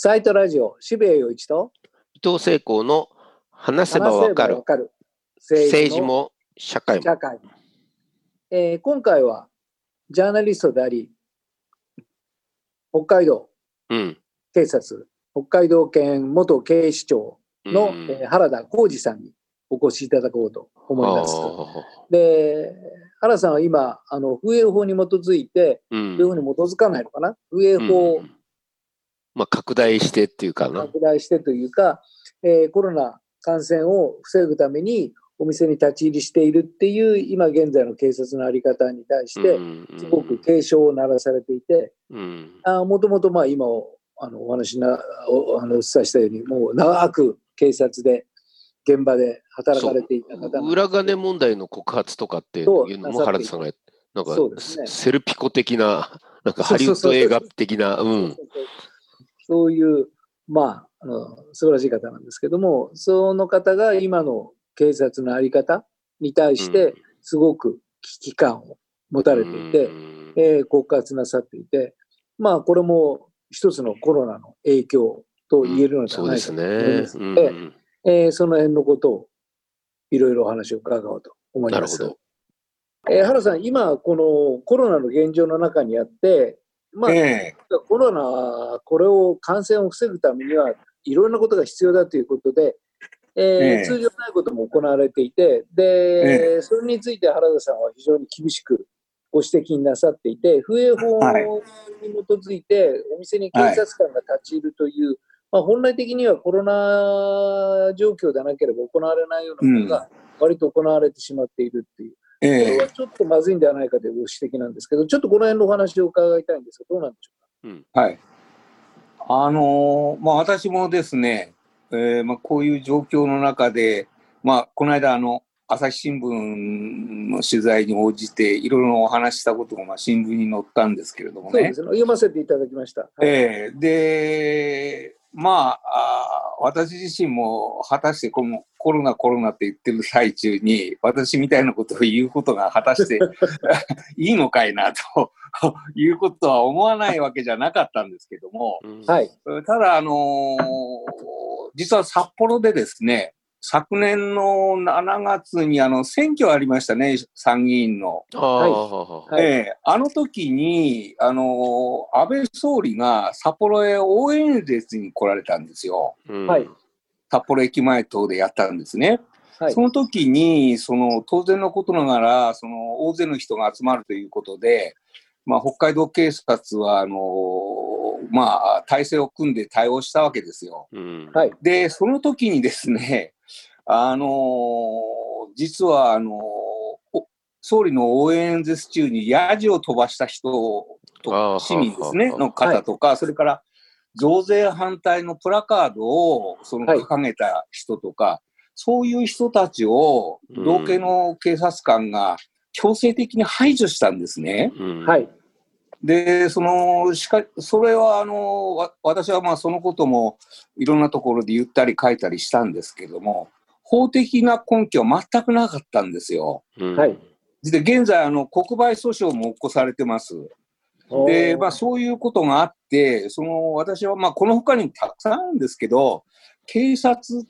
サイトラジオ、渋谷陽一と伊藤聖光の話せばわかる。政治も社会も。社会も、えー今回はジャーナリストであり、北海道うん。警察、北海道県元警視庁の、うん。えー原田浩二さんにお越しいただこうと思います。あで、原田さんは今、あの風営法に基づいて、ーうん。風営法に基づかないのかな？風営法をうんまあ、拡大してっていうかな。拡大してというか、えーコロナ感染を防ぐためにお店に立ち入りしているっていう今現在の警察の在り方に対してうんすごく警鐘を鳴らされていてうん。もともとまあ今おあのお話しなおあのお伝えしたようにもう長く警察で現場で働かれていた方裏金問題の告発とかっていうのも原田さんがなんかセルピコ的な、なんかハリウッド映画的な、うん。そういう、まあ、あの素晴らしい方なんですけども、その方が今の警察の在り方に対して、すごく危機感を持たれていて、うんえー告発なさっていて、まあ、これも一つのコロナの影響と言えるのではないかと思いますね。うので、んえーその辺のことをいろいろお話を伺おうと思います。なるほど。えー原さん、今、このコロナの現状の中にあって、まあ、えコロナ、これを感染を防ぐためには、いろんなことが必要だということで、えーええ。通常ないことも行われていて、で、それについて原田さんは非常に厳しくご指摘なさっていて、風営法はいに基づいて、お店に警察官が立ち入るという、まあ、本来的にはコロナ状況でなければ行われないようなことが、割と行われてしまっているっていう、えええこれはちょっとまずいんではないかというご指摘なんですけど、ちょっとこの辺のお話を伺いたいんですが、どうなんでしょうか？はい。あのーまあ私もですね、えーまあこういう状況の中で、まあこの間あの朝日新聞の取材に応じていろいろお話ししたことがまあ新聞に載ったんですけれどもねそうで。すね。読ませていただきました。はいええで、まあ私自身も果たしてこのコロナコロナって言ってる最中に私みたいなことを言うことが果たして いいのかいなということは思わないわけじゃなかったんですけども、うんはい。ただ、あのー実は札幌でですね、昨年の7月にあの選挙ありましたね、参議院の。はいええあの時に、あのー安倍総理が札幌へ応援演説に来られたんですよ。うんはい札幌駅前等でやったんですね。はいそ。の時に、その当然のことながら、その大勢の人が集まるということで、まあ、北海道警察は、あのまあ、体制を組んで対応したわけですよ。うんはい。で、その時にですね、あの実は、あのお総理の応援演説中にヤジを飛ばした人と、市民ですね、はあの方とか、それから増税反対のプラカードをそのはい掲げた人とか、そういう人たちをうん同系の警察官が強制的に排除したんですね。うんはい。で、その、しか、それは、あの、わ私はまあそのこともいろんなところで言ったり書いたりしたんですけども、法的な根拠は全くなかったんですよ。うん。はい。で、現在、あの、国賠訴訟も起こされてます。で、まあそういうことがあって、その、私はまあこの他にもたくさんあるんですけど、警察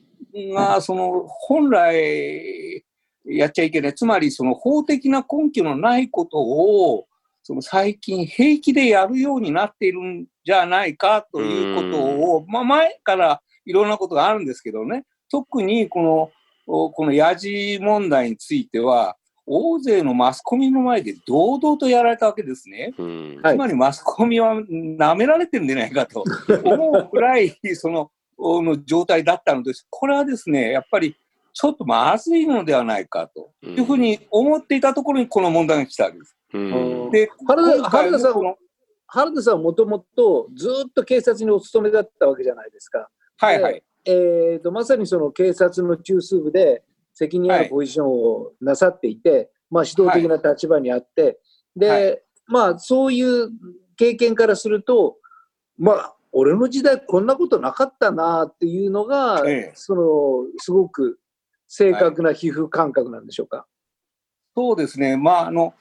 が、その、本来やっちゃいけない、つまりその法的な根拠のないことを、その最近平気でやるようになっているんじゃないかということを、まあ前からいろんなことがあるんですけどね、特にこの、おこのヤジ問題については、大勢のマスコミの前で堂々とやられたわけですね。つまりマスコミは舐められてるんじゃないかと思うくらい、その、の状態だったのです。これはですね、やっぱりちょっとまずいのではないかというふうに思っていたところにこの問題が来たわけです。うんで、原田原田さん原田さんはもともとずっと警察にお勤めだったわけじゃないですか。はいはい。えー、とまさにその警察の中枢部で責任あはいるポジションをなさっていて、まあ、指導的な立場にあって、で、はいまあそういう経験からすると、まあ、俺の時代こんなことなかったなっていうのが、ええそのすごく正確な皮膚感覚なんでしょうか？そうですね。まあ、あの、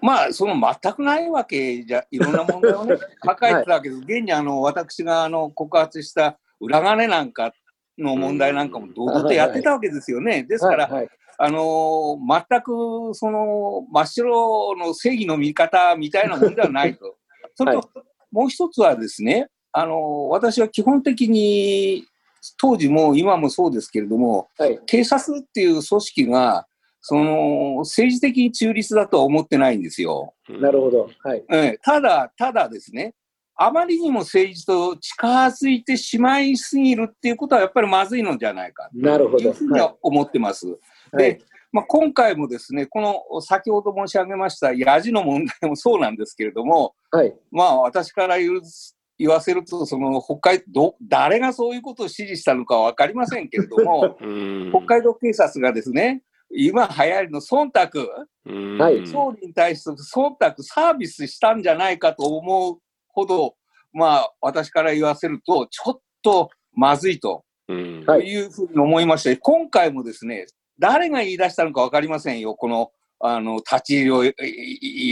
まあ、その全くないわけじゃ、いろんな問題をね、抱えてたわけです。現にあの、私があの告発した裏金なんかの問題なんかも堂々とやってたわけですよね。ですから、はいはいあの全くその真っ白の正義の見方みたいなもんではないと。それと、もう一つはですね、あの私は基本的に当時も今もそうですけれども、はい。警察っていう組織がその政治的に中立だとは思ってないんですよ。なるほど。はい。ええただ、ただですね、あまりにも政治と近づいてしまいすぎるっていうことはやっぱりまずいのじゃないかなるほど。というふうには思ってます。はい。で、まあ、今回もですね、この先ほど申し上げましたヤジの問題もそうなんですけれども、はい。まあ私から言う言わせると、その北海道、誰がそういうことを指示したのかは分かりませんけれども、うん北海道警察がですね、今流行りの忖度、総理に対して忖度、サービスしたんじゃないかと思うほど、まあ私から言わせると、ちょっとまずいと。うん。はい。いうふうに思いまして、今回もですね、誰が言い出したのか分かりませんよ、この、あの、立ち入りを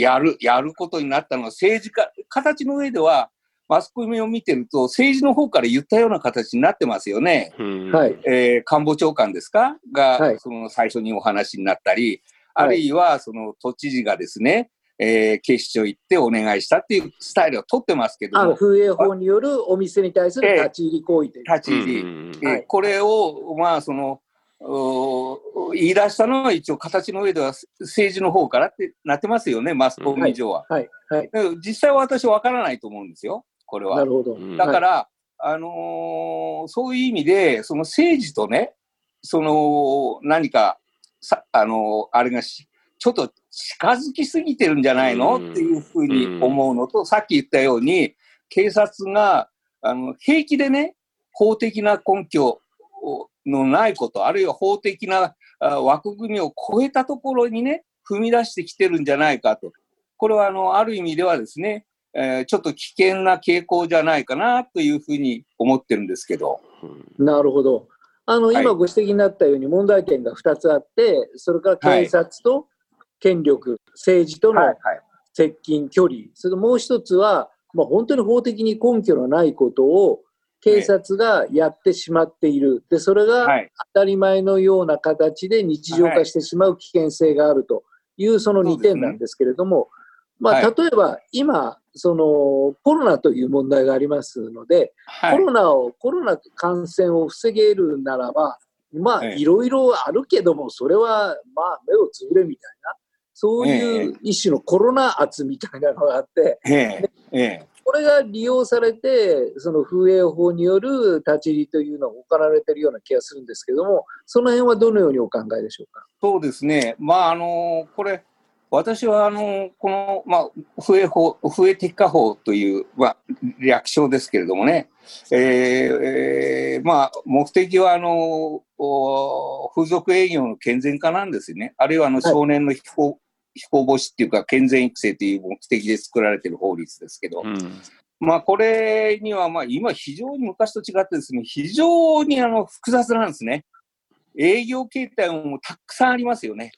やる、やることになったのは政治家、形の上では、マスコミを見てると、政治の方から言ったような形になってますよね。うん。はい。えー官房長官ですか？が、はい。その最初にお話になったり、はい。あるいは、その都知事がですね、えー警視庁行ってお願いしたっていうスタイルを取ってますけども、風営法によるお店に対する立ち入り行為という。立ち入り、うんえーはいこれを、まあ、その、お言い出したのは一応形の上では政治の方からってなってますよね、マスコミ上は。はい。はい。で実際は私は分からないと思うんですよ、これは。なるほど。うんだから、あのーそういう意味で、その政治とね、その何か、さあのーあれがし、ちょっと近づきすぎてるんじゃないの、うんっていうふうに思うのと、さっき言ったように、警察があの平気でね、法的な根拠のないこと、あるいは法的なあ枠組みを超えたところにね、踏み出してきてるんじゃないかと。これはあのある意味ではですね、えーちょっと危険な傾向じゃないかなというふうに思ってるんですけど。なるほど。あの、はい今ご指摘になったように問題点が2つあって、それから警察と権力、政治とのはい。接近、距離、それともう一つは、まあ、本当に法的に根拠のないことを警察がやってしまっている。で、それがはい。当たり前のような形で日常化してしまう危険性があるというその2点なんですけれども、まあ、はい例えば今、そのコロナという問題がありますので、はい。コロナを、コロナ感染を防げるならば、まあ、ええいろいろあるけども、それは、まあ、目をつぶれみたいな、そういう一種のコロナ圧みたいなのがあって。これが利用されて、その風営法による立ち入りというのが行われているような気がするんですけども、その辺はどのようにお考えでしょうか？そうですね。まあ、あのこれ、私は、あのこの、まあ、不衛法、不衛適化法という、まあ、略称ですけれどもね、えーえーまあ、目的は、あのお風俗営業の健全化なんですよね。あるいは、あの、はい少年の非行、非行防止っていうか、健全育成という目的で作られている法律ですけど、うんまあ、これには、まあ、今、非常に昔と違ってですね、非常にあの複雑なんですね。営業形態もたくさんありますよね。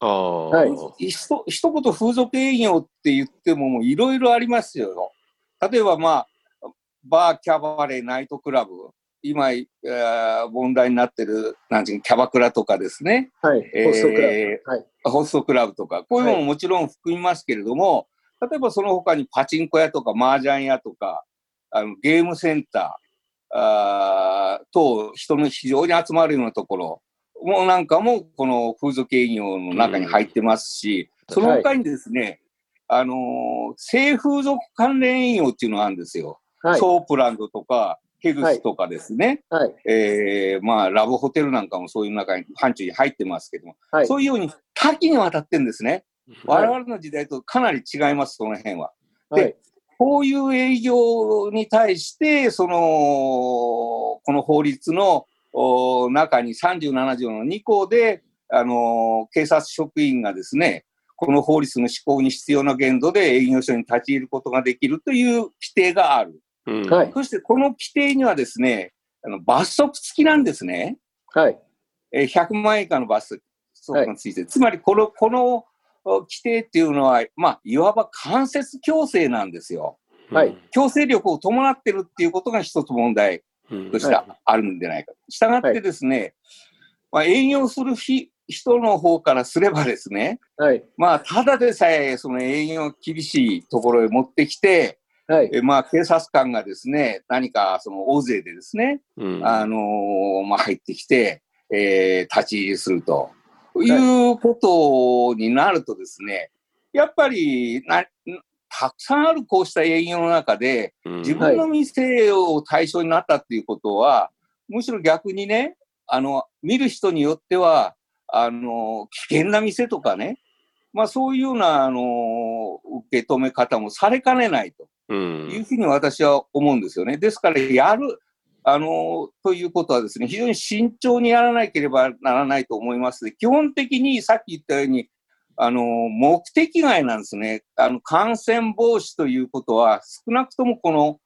ひと一言風俗営業って言っても、もういろいろありますよ。例えば、まあ、バー、キャバレー、ナイトクラブ、今、えー問題になってる、なんていうのキャバクラとかですね、はい。えーホストクラブ。はい。ホストクラブとか、こういうのももちろん含みますけれども、例えばその他にパチンコ屋とか麻雀屋とか、あのゲームセンターあー等、人の非常に集まるようなところもなんかも、この風俗営業の中に入ってますし、うんその他にですね、あのー性風俗関連営業っていうのがあるんですよ。はい。ソープランドとか、ヘルスとかですね、はい。えーまあ、ラブホテルなんかもそういう中に、範疇に入ってますけども、はい。そういうように多岐にわたってるんですね。はい我々の時代とかなり違います、その辺は。はい。こういう営業に対して、その、この法律のお中に37条の2項で、あの警察職員がですね、この法律の施行に必要な限度で営業所に立ち入ることができるという規定がある。うんはい。そしてこの規定にはですね、あの罰則付きなんですね。はい。えー100万円以下の罰則がついてる、つまりこの、この規定っていうのは、まあ、いわば間接強制なんですよ。はい強制力を伴ってるっていうことが一つ問題うんとしてはあるんじゃないか。したがってですね、まあ、営業するひ人の方からすればですね、はい。まあ、ただでさえ、その営業厳しいところへ持ってきて、はい。えまあ、警察官がですね、何かその大勢でですね、うん。あのーまあ、入ってきて、えー立ち入りすると。い。うことになるとですね、やっぱりな、たくさんあるこうした営業の中で、うん。自分の店を対象になったっていうことは、むしろ逆にね、あの、見る人によっては、あの、危険な店とかね、まあそういうような、あの、受け止め方もされかねないとうんいうふうに私は思うんですよね。ですから、やる、あの、ということはですね、非常に慎重にやらなければならないと思いますで、基本的にさっき言ったように、あの、目的外なんですね。あの、感染防止ということは、少なくともこの、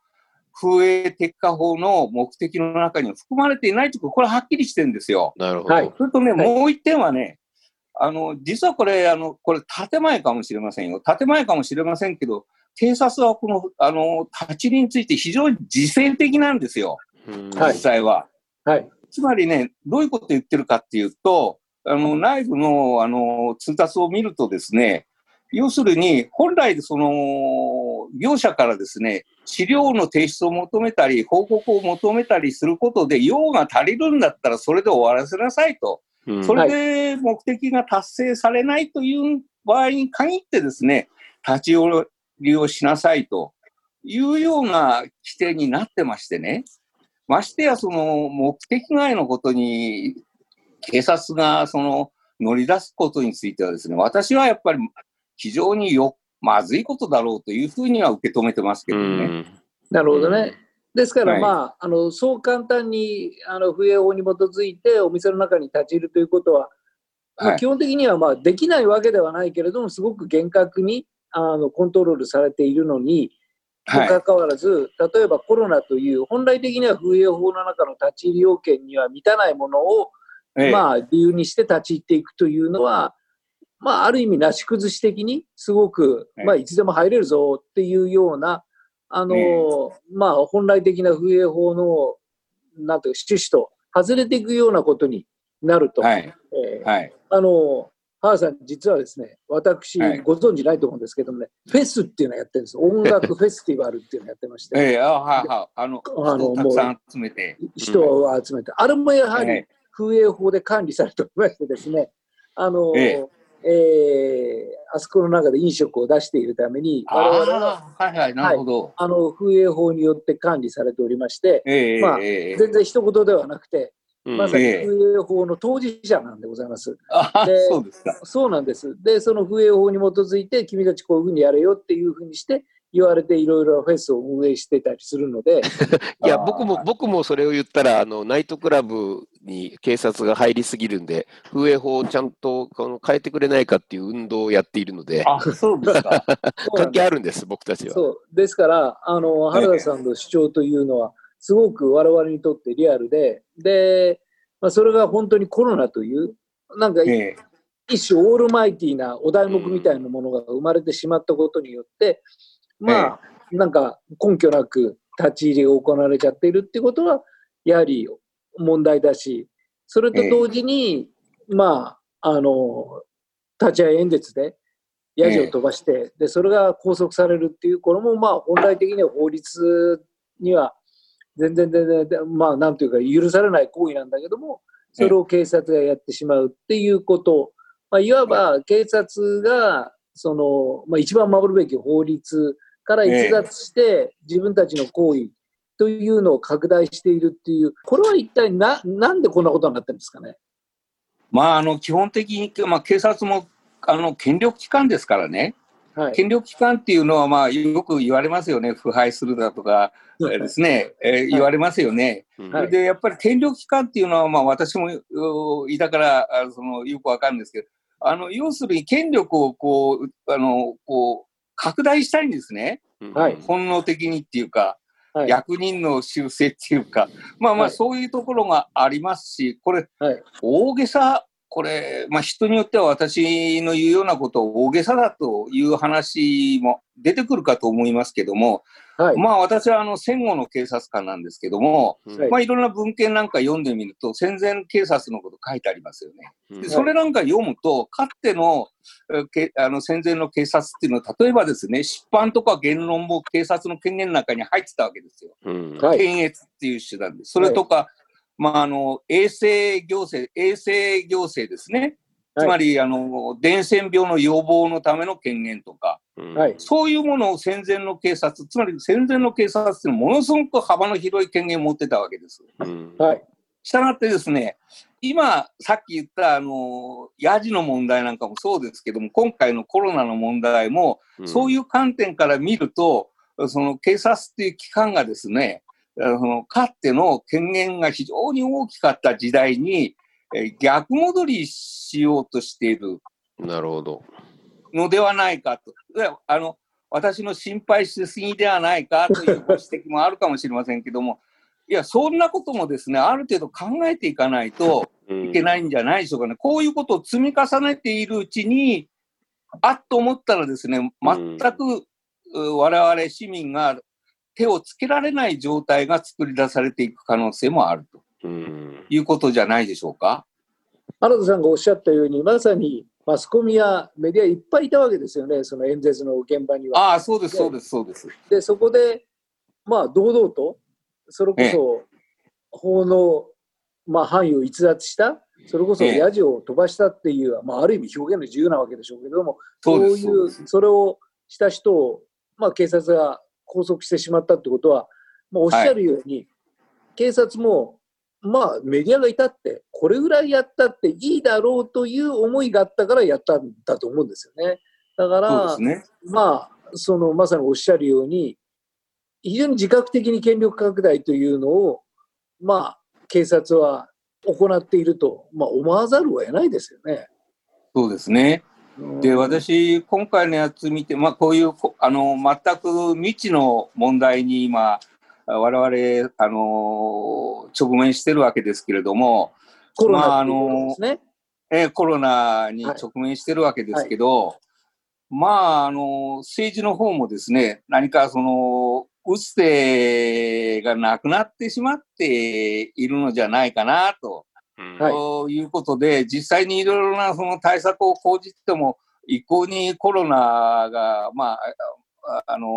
風営鉄火法の目的の中には含まれていないということ、これはっきりしてるんですよ。なるほど。はいそれとね、はいもう一点はね、あの、実はこれ、あの、これ建前かもしれませんよ。建前かもしれませんけど、警察はこの、あの、立ち入りについて非常に自制的なんですよ。実際は。はい。つまりね、どういうことを言ってるかっていうと、あの、内部の、あの、通達を見るとですね、要するに、本来、その、業者からですね、資料の提出を求めたり、報告を求めたりすることで、用が足りるんだったら、それで終わらせなさいと。うんそれで目的が達成されないという場合に限ってですね、立ち寄りをしなさいというような規定になってましてね、ましてやその目的外のことに警察がその乗り出すことについてはですね、私はやっぱり非常によ、まずいことだろうというふうには受け止めてますけうどね。ん。なるほどね。ですから、はい。まあ、あの、そう簡単に、あの、不営法に基づいてお店の中に立ち入るということは、まあはい。基本的には、まあ、できないわけではないけれども、すごく厳格に、あの、コントロールされているのに、もはい。かかわらず、例えばコロナという、本来的には風営法の中の立ち入り要件には満たないものを、ええ。まあ、理由にして立ち入っていくというのは、まあ、ある意味、なし崩し的に、すごく、はいまあ、いつでも入れるぞっていうような、あの、えまあ、本来的な風営法の、なんていうか、趣旨と外れていくようなことになると、はい。えーはい。あの、原さん、実はですね、私、はいご存知ないと思うんですけどもね、フェスっていうのをやってるんです。音楽フェスティバルっていうのをやってまして、ええあはいはい。あの、あの人をたくさん集めて。人を集めて、あれもやはりはい風営法で管理されておりましてですね、あの、ええーあそこの中で飲食を出しているために、我々ははいはい、なるほど。あの風営法によって管理されておりまして、ええまあええ全然一言ではなくて、うんまさにええ風営法の当事者なんでございます。あでそうですか。そうなんです。で、その風営法に基づいて、君たちこういうふうにやれよっていうふうにして、言われていろいろフェスを運営してたりするので、いや、僕も、僕もそれを言ったら、あの、ナイトクラブに警察が入りすぎるんで、風営法をちゃんとこの変えてくれないかっていう運動をやっているので、あ、そうですか。関係あるんです、僕たちは。そう。ですから、あの、原田さんの主張というのは、すごく我々にとってリアルで、で、まあ、それが本当にコロナという、なんかええ。一種オールマイティーなお題目みたいなものが生まれてしまったことによって、まあ、なんか根拠なく立ち入りが行われちゃっているっていうことは、やはり問題だし、それと同時に、まあ、あの、立ち会い演説で、ヤジを飛ばして、で、それが拘束されるっていう、これもまあ、本来的には法律には、全然全然、でまあ、なんというか、許されない行為なんだけども、それを警察がやってしまうっていうこと、まあ、いわば警察が、その、まあ、一番守るべき法律から逸脱して、自分たちの行為というのを拡大しているっていう、これは一体な、なんでこんなことになってるんですかね？まあ、あの、基本的に、まあ、警察も、あの、権力機関ですからね。はい。権力機関っていうのは、まあ、よく言われますよね。腐敗するだとか、えーですね、えー言われますよね。うんはいで、やっぱり権力機関っていうのは、まあ、私もういたから、あその、よくわかるんですけど、あの、要するに権力を、こう、あの、こう、拡大したいんですね。うんはい本能的にっていうか、はい。役人の修正っていうか、まあまあ、はいそういうところがありますし、これ、はい大げさこれ、まあ、人によっては私の言うようなことを大げさだという話も出てくるかと思いますけども、はい、まあ私はあの戦後の警察官なんですけども、はい、まあいろんな文献なんか読んでみると戦前警察のこと書いてありますよね。でそれなんか読むと、かつてのけあの戦前の警察っていうのは、例えばですね、出版とか言論も警察の権限の中に入ってたわけですよ。はい、検閲っていう手段で。それとか、まあ、あの、衛生行政、衛生行政ですね。つまり、あの、伝染病の予防のための権限とか、はい、そういうものを戦前の警察、つまり戦前の警察っていうのはものすごく幅の広い権限を持ってたわけです。はい。したがってですね、今、さっき言った、あの、ヤジの問題なんかもそうですけども、今回のコロナの問題も、そういう観点から見ると、その警察っていう機関がですね、そのかつての権限が非常に大きかった時代に、え逆戻りしようとしているなるほどのではないかと。あの私の心配しすぎではないかというご指摘もあるかもしれませんけども、いや、そんなこともですね、ある程度考えていかないといけないんじゃないでしょうかね。こういうことを積み重ねているうちに、あっと思ったらですね、全く我々市民が手をつけられない状態が作り出されていく可能性もあるということじゃないでしょうか？原田さんがおっしゃったように、まさにマスコミやメディアいっぱいいたわけですよね、その演説の現場には。ああ、そうです、そうです、そうです。で、そこで、まあ、堂々と、それこそ、法の、まあ、範囲を逸脱した、それこそヤジを飛ばしたっていう、まあ、ある意味表現の自由なわけでしょうけれども、そういう、それをした人を、まあ、警察が拘束してしまったってことは、まあ、おっしゃるように、はい、警察も、まあ、メディアがいたって、これぐらいやったっていいだろうという思いがあったからやったんだと思うんですよね。だから、ね、まあ、そのまさにおっしゃるように、非常に自覚的に権力拡大というのを、まあ、警察は行っていると、まあ、思わざるを得ないですよね。そうですね。で、私、今回のやつ見て、まあ、こういう、あの、全く未知の問題に今、我々、あの、直面してるわけですけれども、コロナ、えコロナに直面してるわけですけど、はい。はい、まあ、あの、政治の方もですね、何かその、打つ手がなくなってしまっているのじゃないかなと。ということで、実際にいろいろなその対策を講じても、一向にコロナが、まあ、あの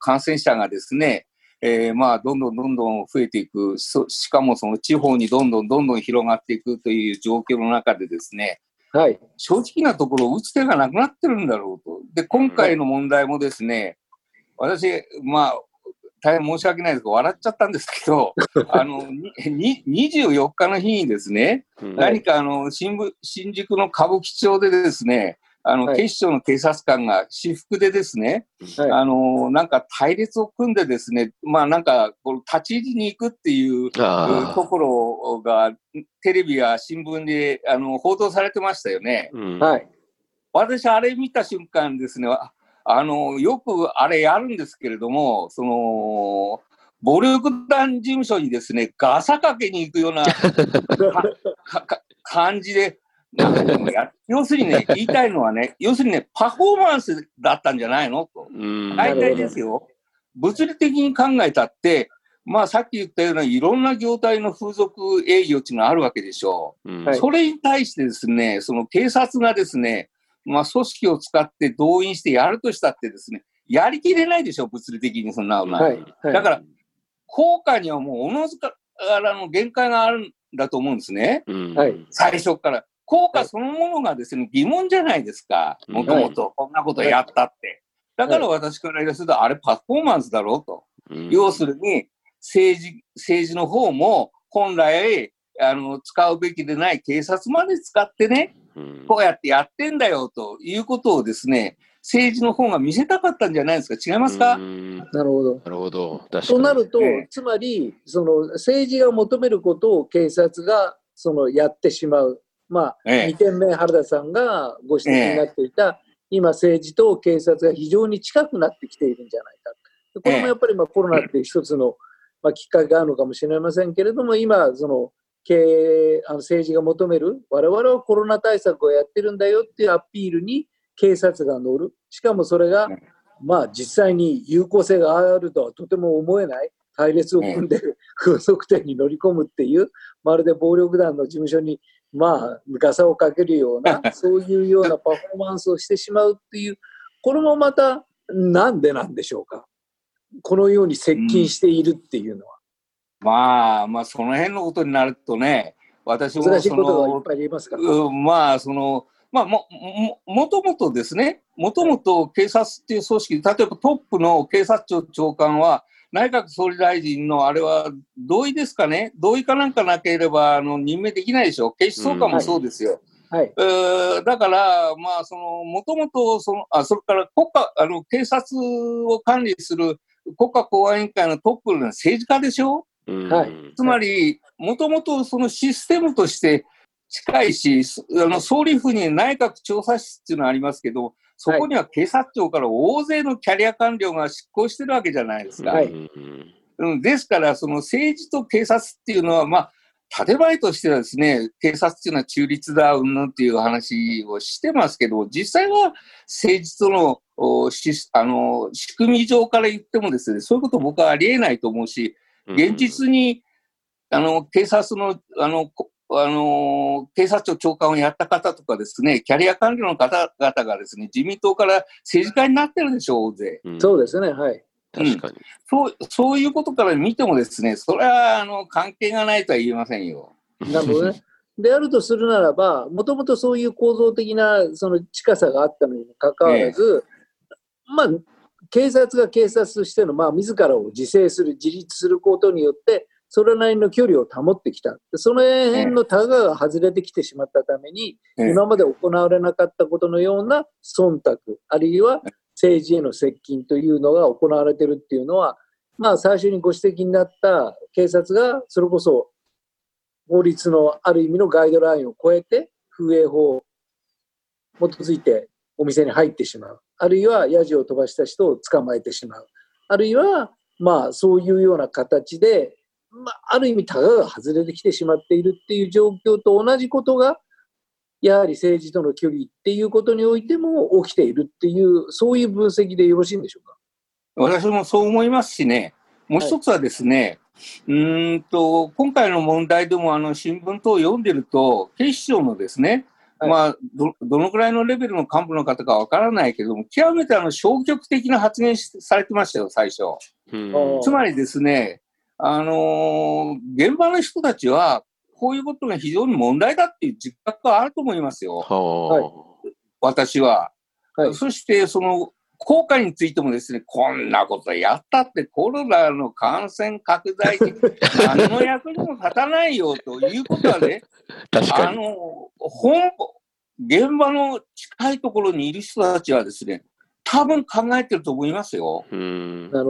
感染者がですね、えー、まあ、どんどんどんどん増えていく。しかもその地方にどんどんどんどん広がっていくという状況の中でですね、はい、正直なところ、打つ手がなくなってるんだろうと。で、今回の問題もですね、私、まあ、大変申し訳ないですけど、笑っちゃったんですけど、あの、に24日の日にですね、うん、何かあの新新宿の歌舞伎町でですね、あの、はい、警視庁の警察官が私服でですね、はい、あの、なんか隊列を組んでですね、まあなんか、この立ち入りに行くっていうところが、テレビや新聞であの報道されてましたよね。うん、はい。私、あれ見た瞬間ですね、あの、よくあれやるんですけれども、その、暴力団事務所にですね、ガサかけに行くような感じで、要するにね、言いたいのはね、要するにね、パフォーマンスだったんじゃないのと。大体ですよ。物理的に考えたって、まあさっき言ったようないろんな業態の風俗営業っていうのがあるわけでしょう。うん、それに対してですね、その警察がですね、まあ、組織を使って動員してやるとしたってですね、やりきれないでしょ、物理的にそんなのは、はいはい、だから、効果にはもうおのずからの限界があるんだと思うんですね。はい、最初から。効果そのものがですね、疑問じゃないですか。もともとこんなことやったって。だから私から言わせると、あれパフォーマンスだろうと。要するに、政治、政治の方も本来、あの、使うべきでない警察まで使ってね、こうやってやってんだよということをですね、政治の方が見せたかったんじゃないですか、違いますか？なるほど。なるほど。となると、つまり、その政治が求めることを警察がそのやってしまう。まあ、ええ、2点目、原田さんがご指摘になっていた、え、今、政治と警察が非常に近くなってきているんじゃないか。これもやっぱりまあコロナって一つの、まあ、きっかけがあるのかもしれませんけれども、今、その経営あの政治が求める、我々はコロナ対策をやってるんだよっていうアピールに警察が乗る。しかもそれが、まあ実際に有効性があるとはとても思えない隊列を組んで風俗店に乗り込むっていう、まるで暴力団の事務所にまあ、ガサをかけるような、そういうようなパフォーマンスをしてしまうっていう、これもまた、なんでなんでしょうか。このように接近しているっていうのは。うん、まあ、まあ、その辺のことになるとね、私も難しいことがいっぱいありますから。うん、まあ、その、まあ、も、も、もともとですね、もともと警察っていう組織、例えばトップの警察庁長官は、内閣総理大臣のあれは同意ですかね？同意かなんかなければあの任命できないでしょ？警視総監もそうですよ。はい、えー、だから、まあ、その、もともと、その、あ、それから国家、あの、警察を管理する国家公安委員会のトップの政治家でしょ？はい。つまり、もともとそのシステムとして近いし、あの、総理府に内閣調査室っていうのがありますけど、そこには警察庁から大勢のキャリア官僚が執行してるわけじゃないですか。はい、うん、ですから、その政治と警察っていうのは、まあ、建前としてはですね、警察っていうのは中立だ、うんぬんっていう話をしてますけど、実際は政治とのしあの仕組み上から言ってもですね、そういうこと僕はありえないと思うし、現実に、あの、警察の、あの、あの、警察庁長官をやった方とかですね、キャリア官僚の方々がですね、自民党から政治家になってるでしょう、大勢。うん、そうですね、はい。確かに、うん、そう。そういうことから見てもですね、それは、あの、関係がないとは言えませんよ。なるほどね。であるとするならば、もともとそういう構造的なその近さがあったのにもかかわらず、ね、まあ、警察が警察としての、まあ、自らを自制する、自立することによって、それなりの距離を保ってきた。その辺のタガが外れてきてしまったために、今まで行われなかったことのような忖度、あるいは政治への接近というのが行われているっていうのは、まあ最初にご指摘になった警察がそれこそ法律のある意味のガイドラインを超えて風営法を基づいてお店に入ってしまう。あるいはヤジを飛ばした人を捕まえてしまう。あるいはまあそういうような形でまあ、ある意味、たがが外れてきてしまっているっていう状況と同じことが、やはり政治との距離っていうことにおいても起きているっていう、そういう分析でよろしいんでしょうか？私もそう思いますしね、もう一つはですね、はい、うんと今回の問題でもあの新聞等を読んでると、警視庁のですね、はい、まあど、どのくらいのレベルの幹部の方かわからないけども、極めてあの消極的な発言されてましたよ、最初。つまりですね、あのー、現場の人たちは、こういうことが非常に問題だっていう実覚があると思いますよ。はい、私は。はい、そして、その、効果についてもですね、こんなことやったってコロナの感染拡大に 何の役にも立たないよということはね、あの、本、現場の近いところにいる人たちはですね、多分考えてると思いますよ。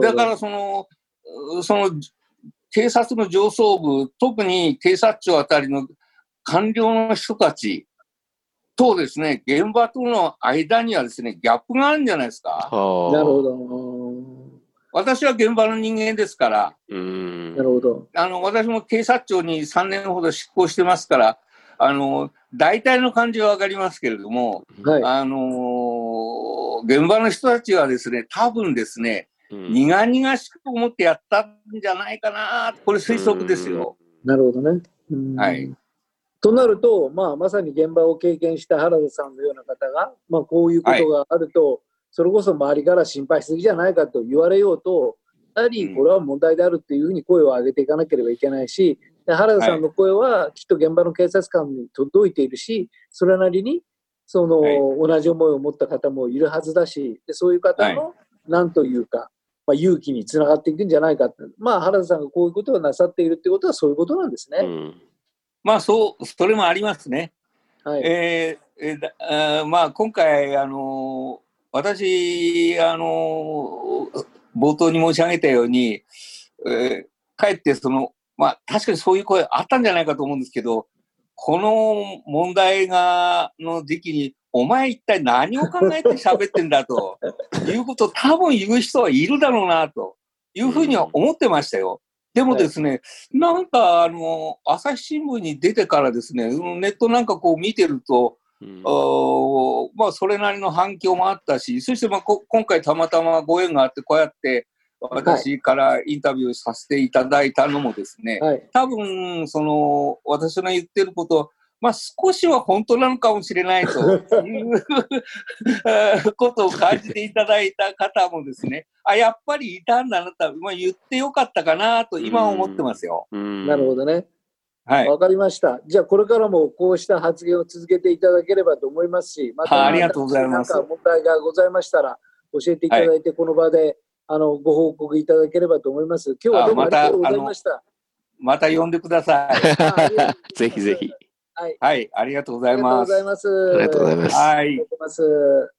だからその、その警察の上層部、特に警察庁あたりの官僚の人たちとですね、現場との間にはですね、ギャップがあるんじゃないですか。なるほど。私は現場の人間ですから、なるほど。あの、私も警察庁に3年ほど執行してますから、あの、大体の感じはわかりますけれども、はい、あの、現場の人たちはですね、多分ですね、苦々しく思ってやったんじゃないかな、これ推測ですよ。なるほどね。はい。となると、まあ、まさに現場を経験した原田さんのような方が、まあ、こういうことがあると、はい、それこそ周りから心配しすぎじゃないかと言われようと、やはりこれは問題であるっていうふうに声を上げていかなければいけないし、で原田さんの声はきっと現場の警察官に届いているし、それなりにその、はい、同じ思いを持った方もいるはずだし、でそういう方の、なんというか、まあ、勇気につながっていくんじゃないかまあ、原田さんがこういうことをなさっているってことは、そういうことなんですね。うん、まあ、そう、それもありますね。はい、えー、えー、あまあ、今回、あの私、あの冒頭に申し上げたように、えー、かえってその、まあ、確かにそういう声あったんじゃないかと思うんですけど、この問題が、の時期に、お前一体何を考えて喋ってんだと いうことを多分言う人はいるだろうなというふうには思ってましたよ。でもですね、なんか、あの、朝日新聞に出てからですね、うんネットなんかこう見てると、うん。おーまあ、それなりの反響もあったし、そして、まあ、こ今回たまたまご縁があって、こうやって私からインタビューさせていただいたのもですね、はい。多分、その、私の言ってること、まあ、少しは本当なのかもしれないというえー ことを感じていただいた方もですね、あ、やっぱりいたんだなと、まあ、言ってよかったかなと今は思ってますよ。うんなるほどね。はい。わかりました。じゃあ、これからもこうした発言を続けていただければと思いますし、まはいありがとうございます問題がございましたら、教えていただいて、この場で、あのご報告いただければと思います。今日はどうもありがとうございました。また呼んでください。ぜひぜひ。はい。はい。ありがとうございありがとうます。ございます。ありがとうございます。はい